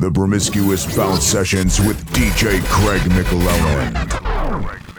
The Promiscuous Bounce Sessions with DJ Craig McLellan.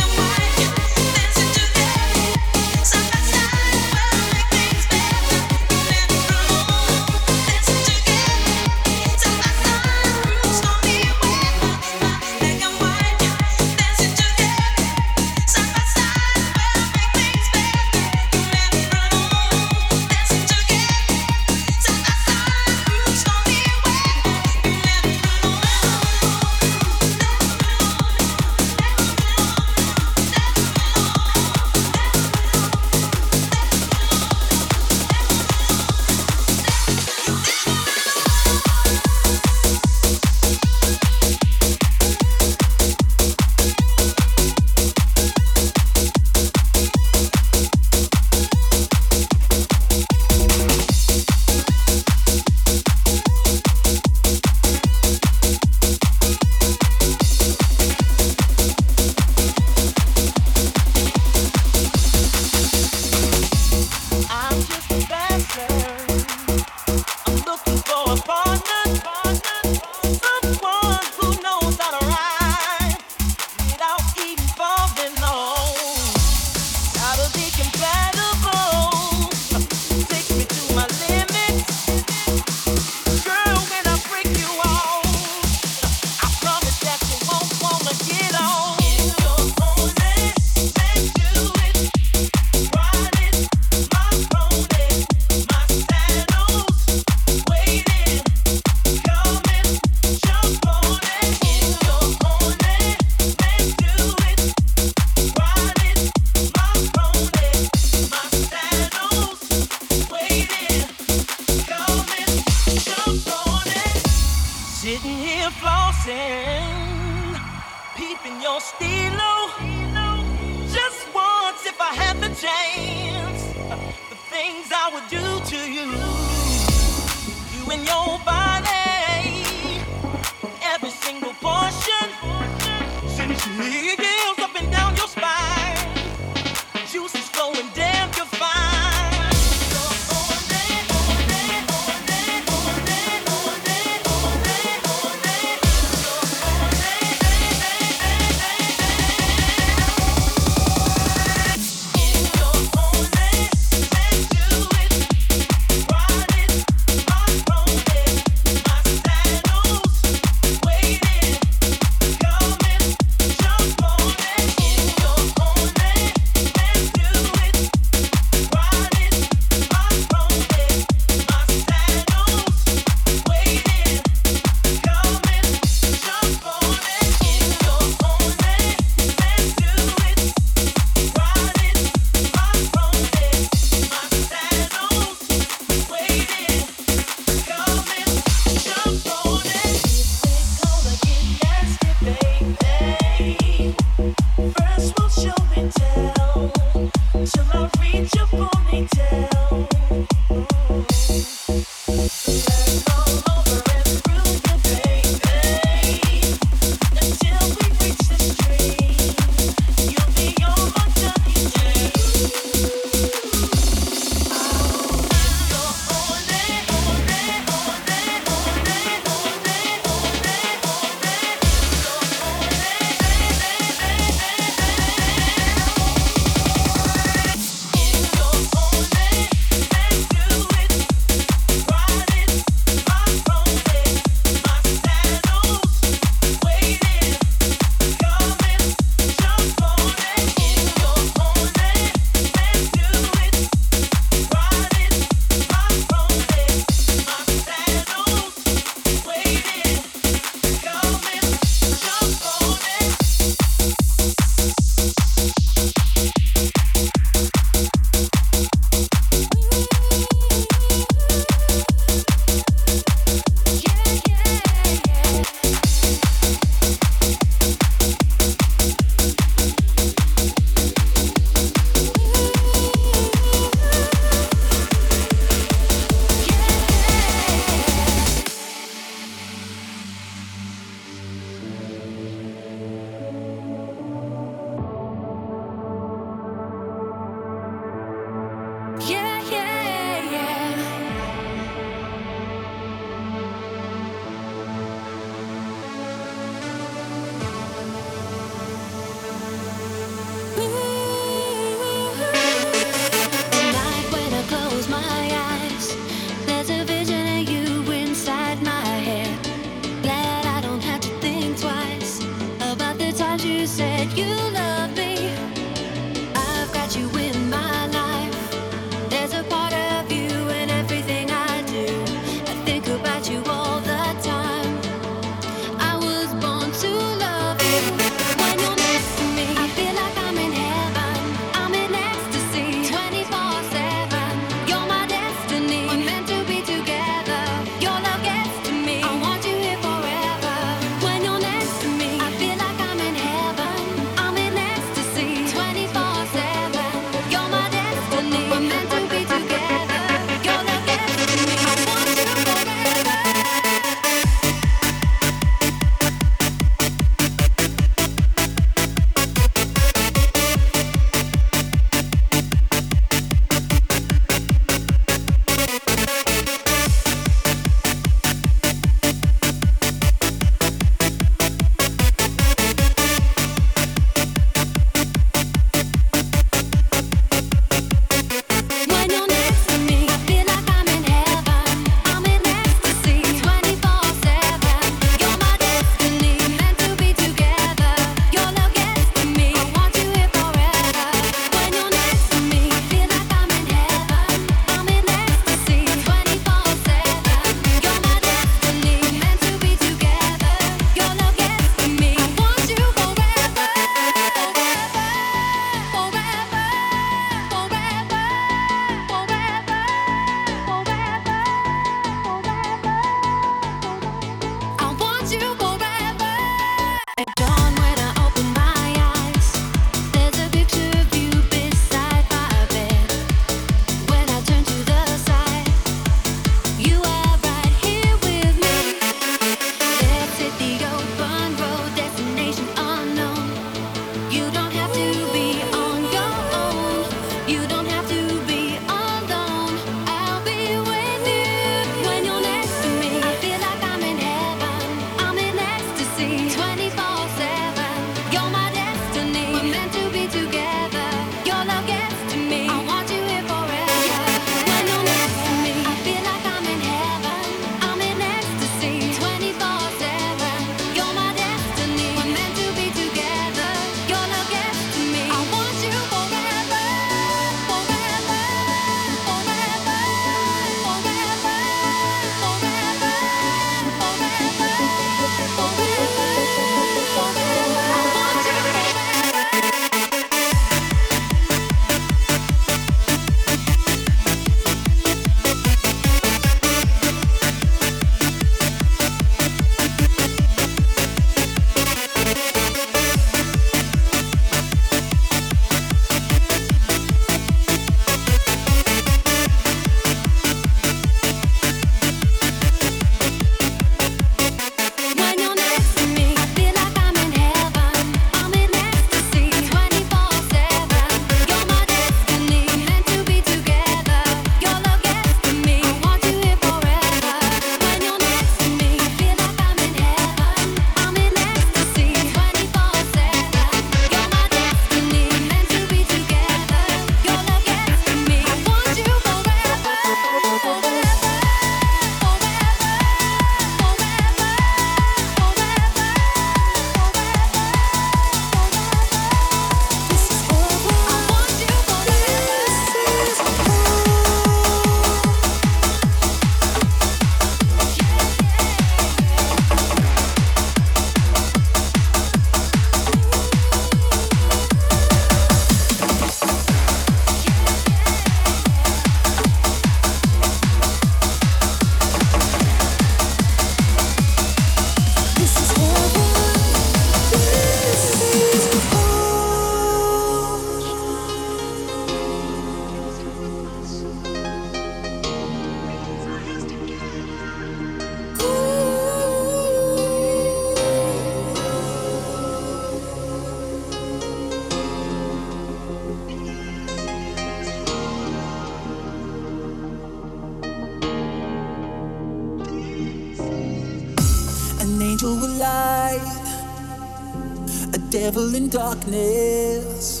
darkness.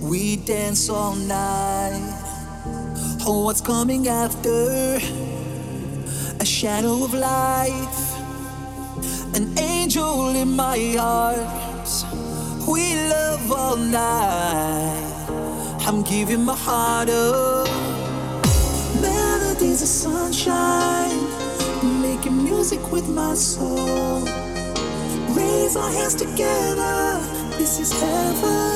We dance all night. Oh, what's coming after? A shadow of life. An angel in my arms. We love all night. I'm giving my heart up. Melodies of sunshine. Making music with my soul. Raise our hands together this is heaven.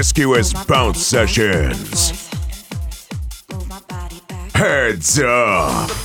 Promiscuous bounce sessions. Heads up.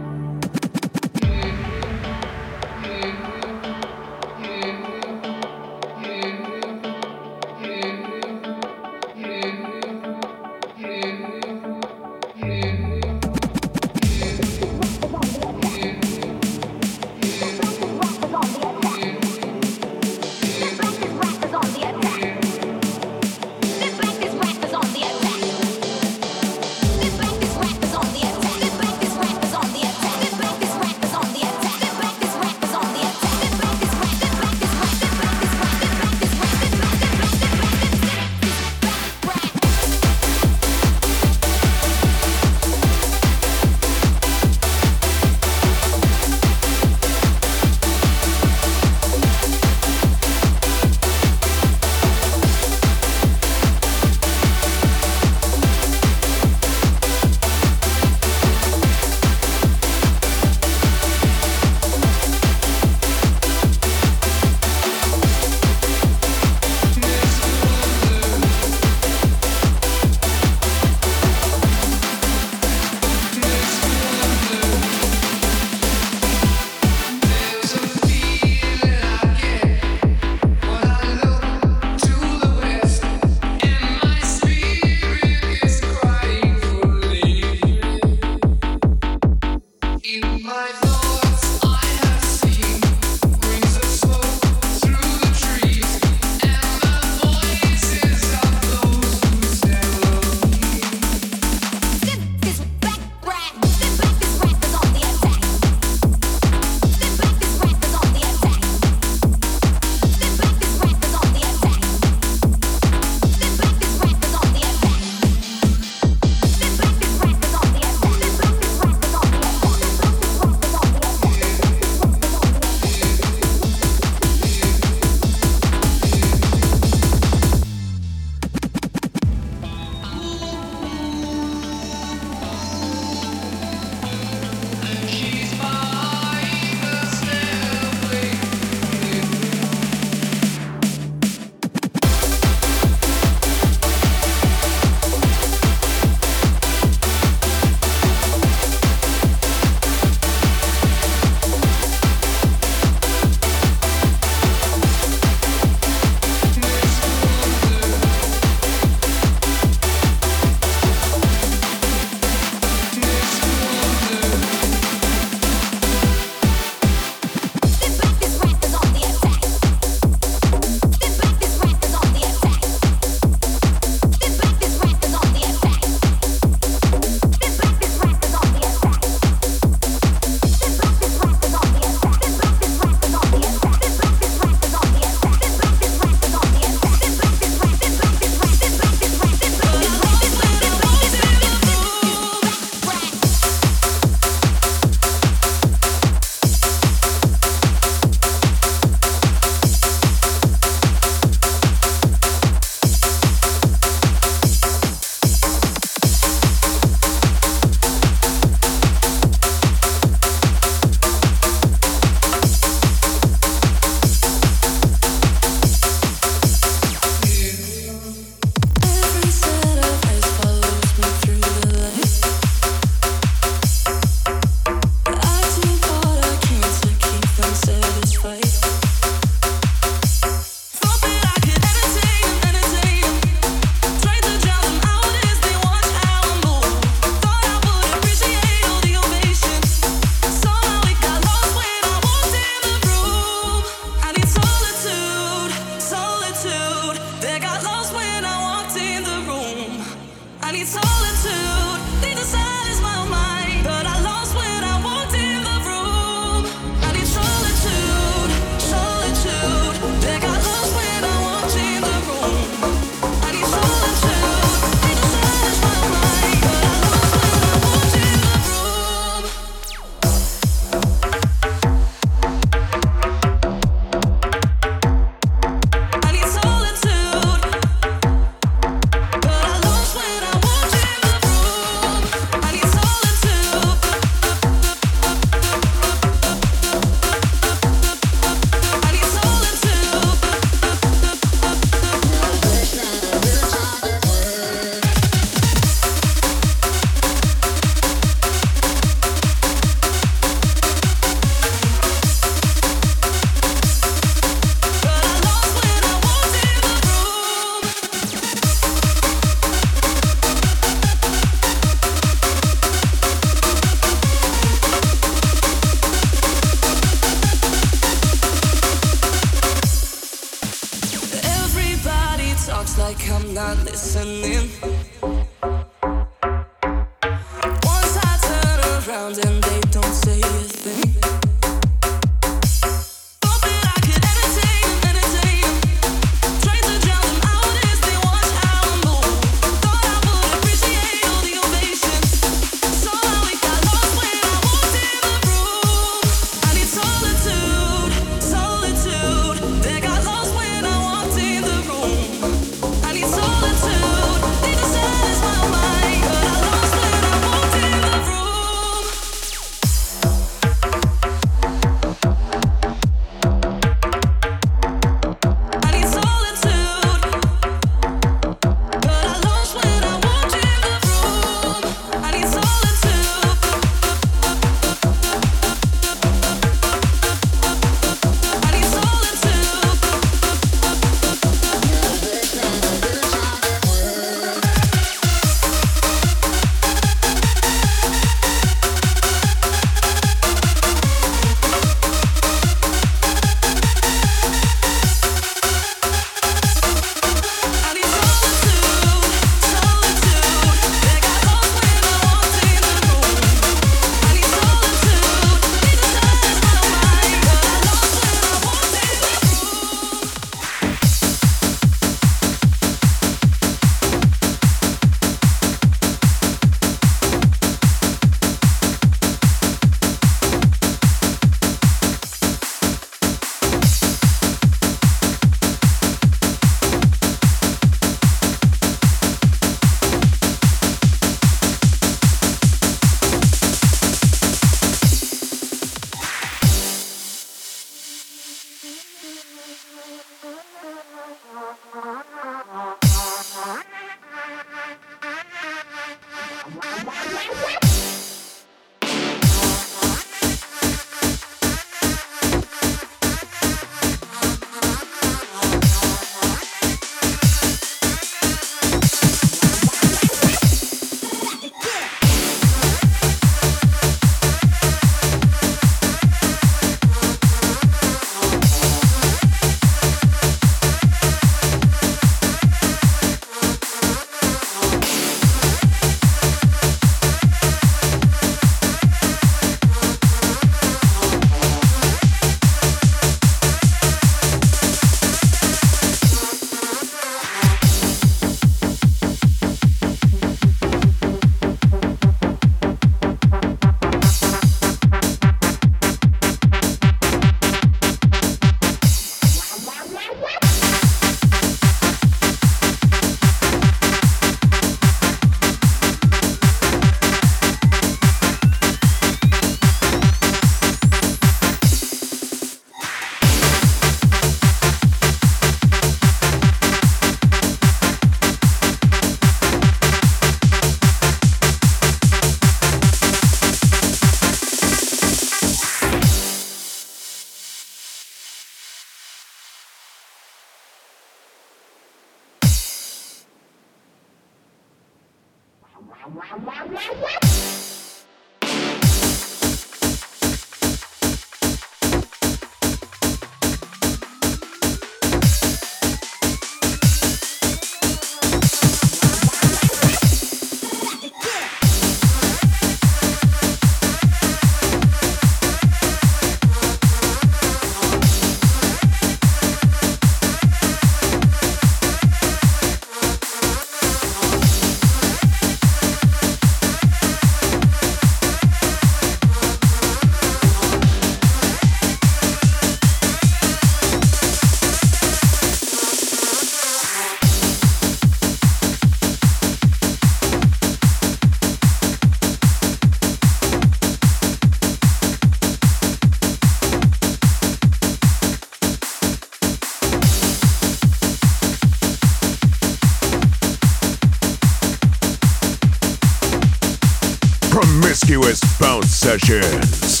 Bounce Sessions.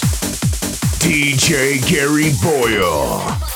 DJ Gary Boyle.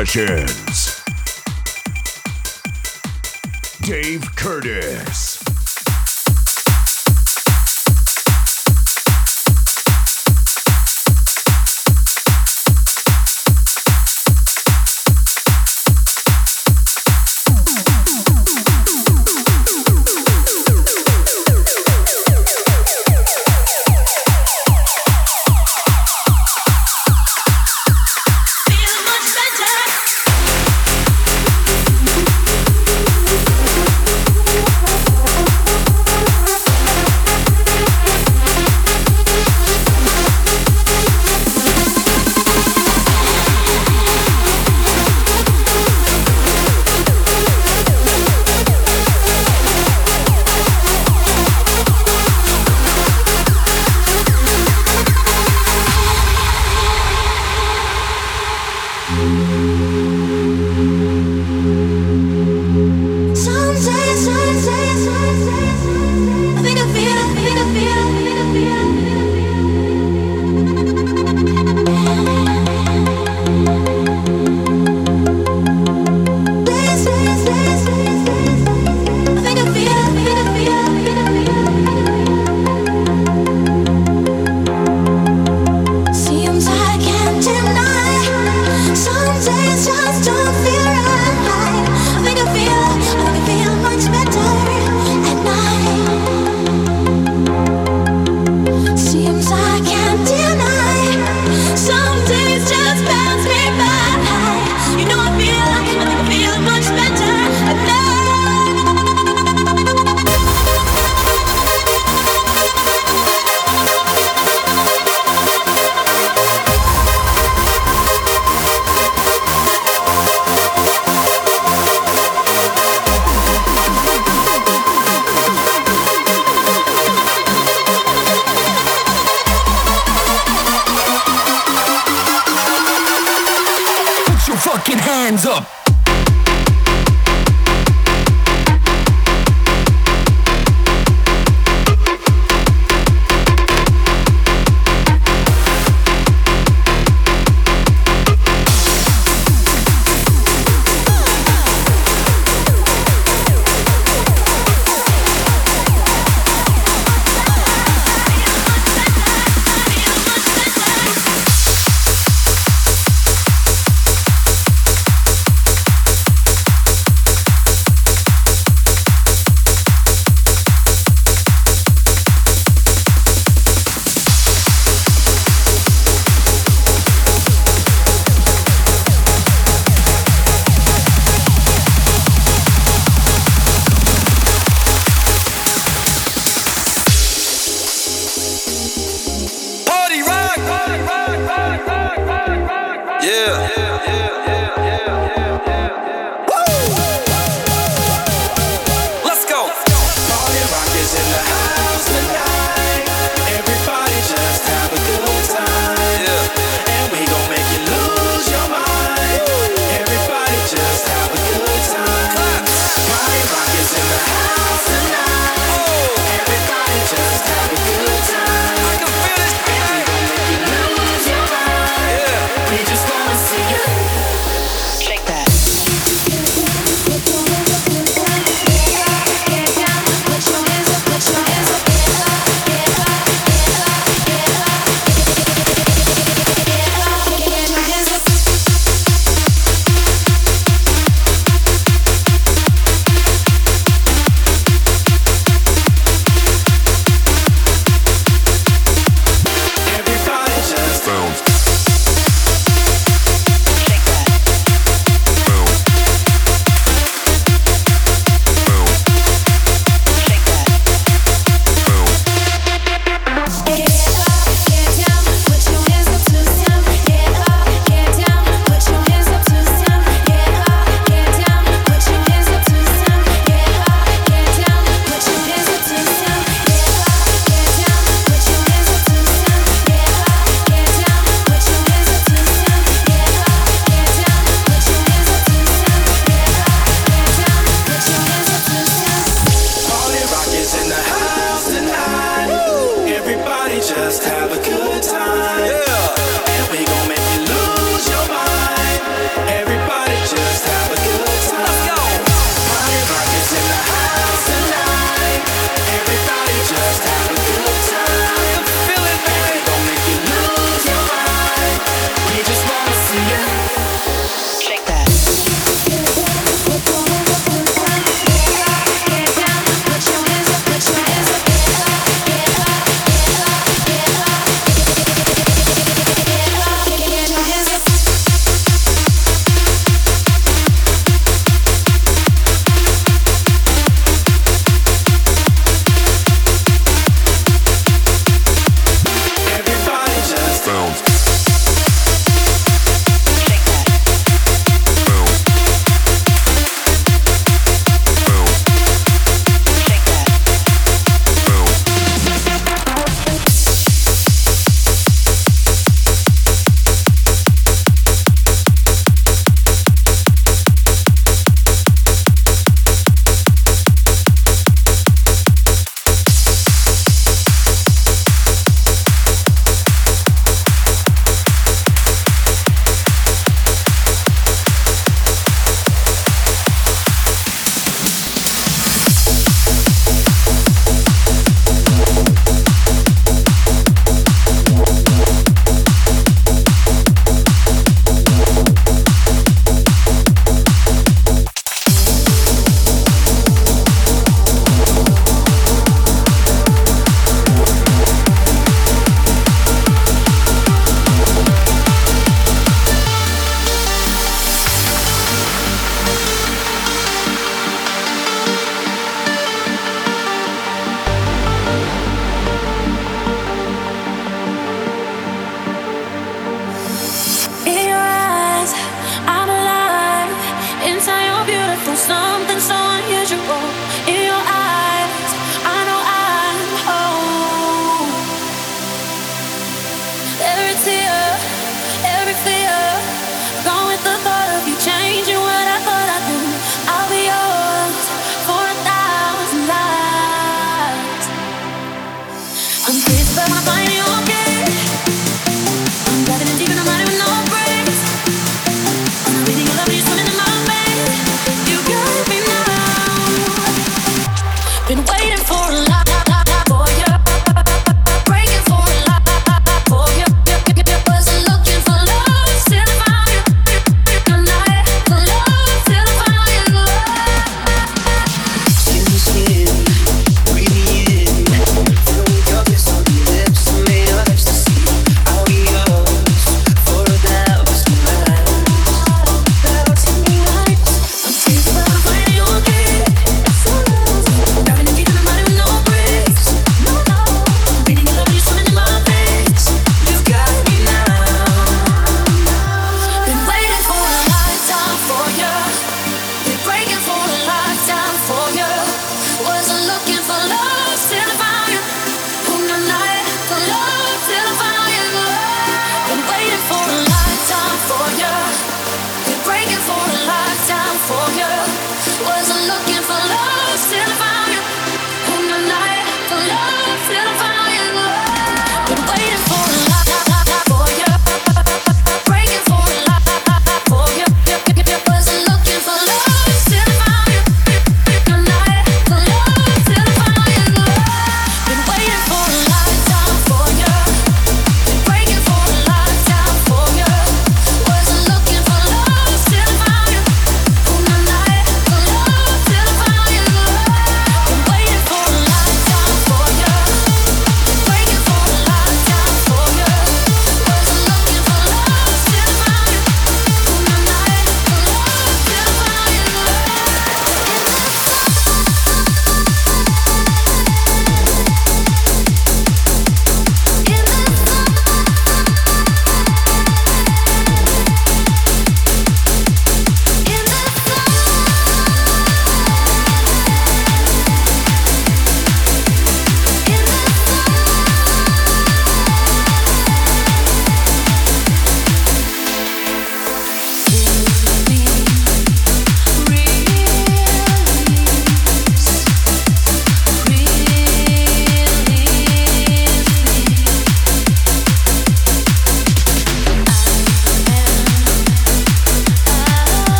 Bounce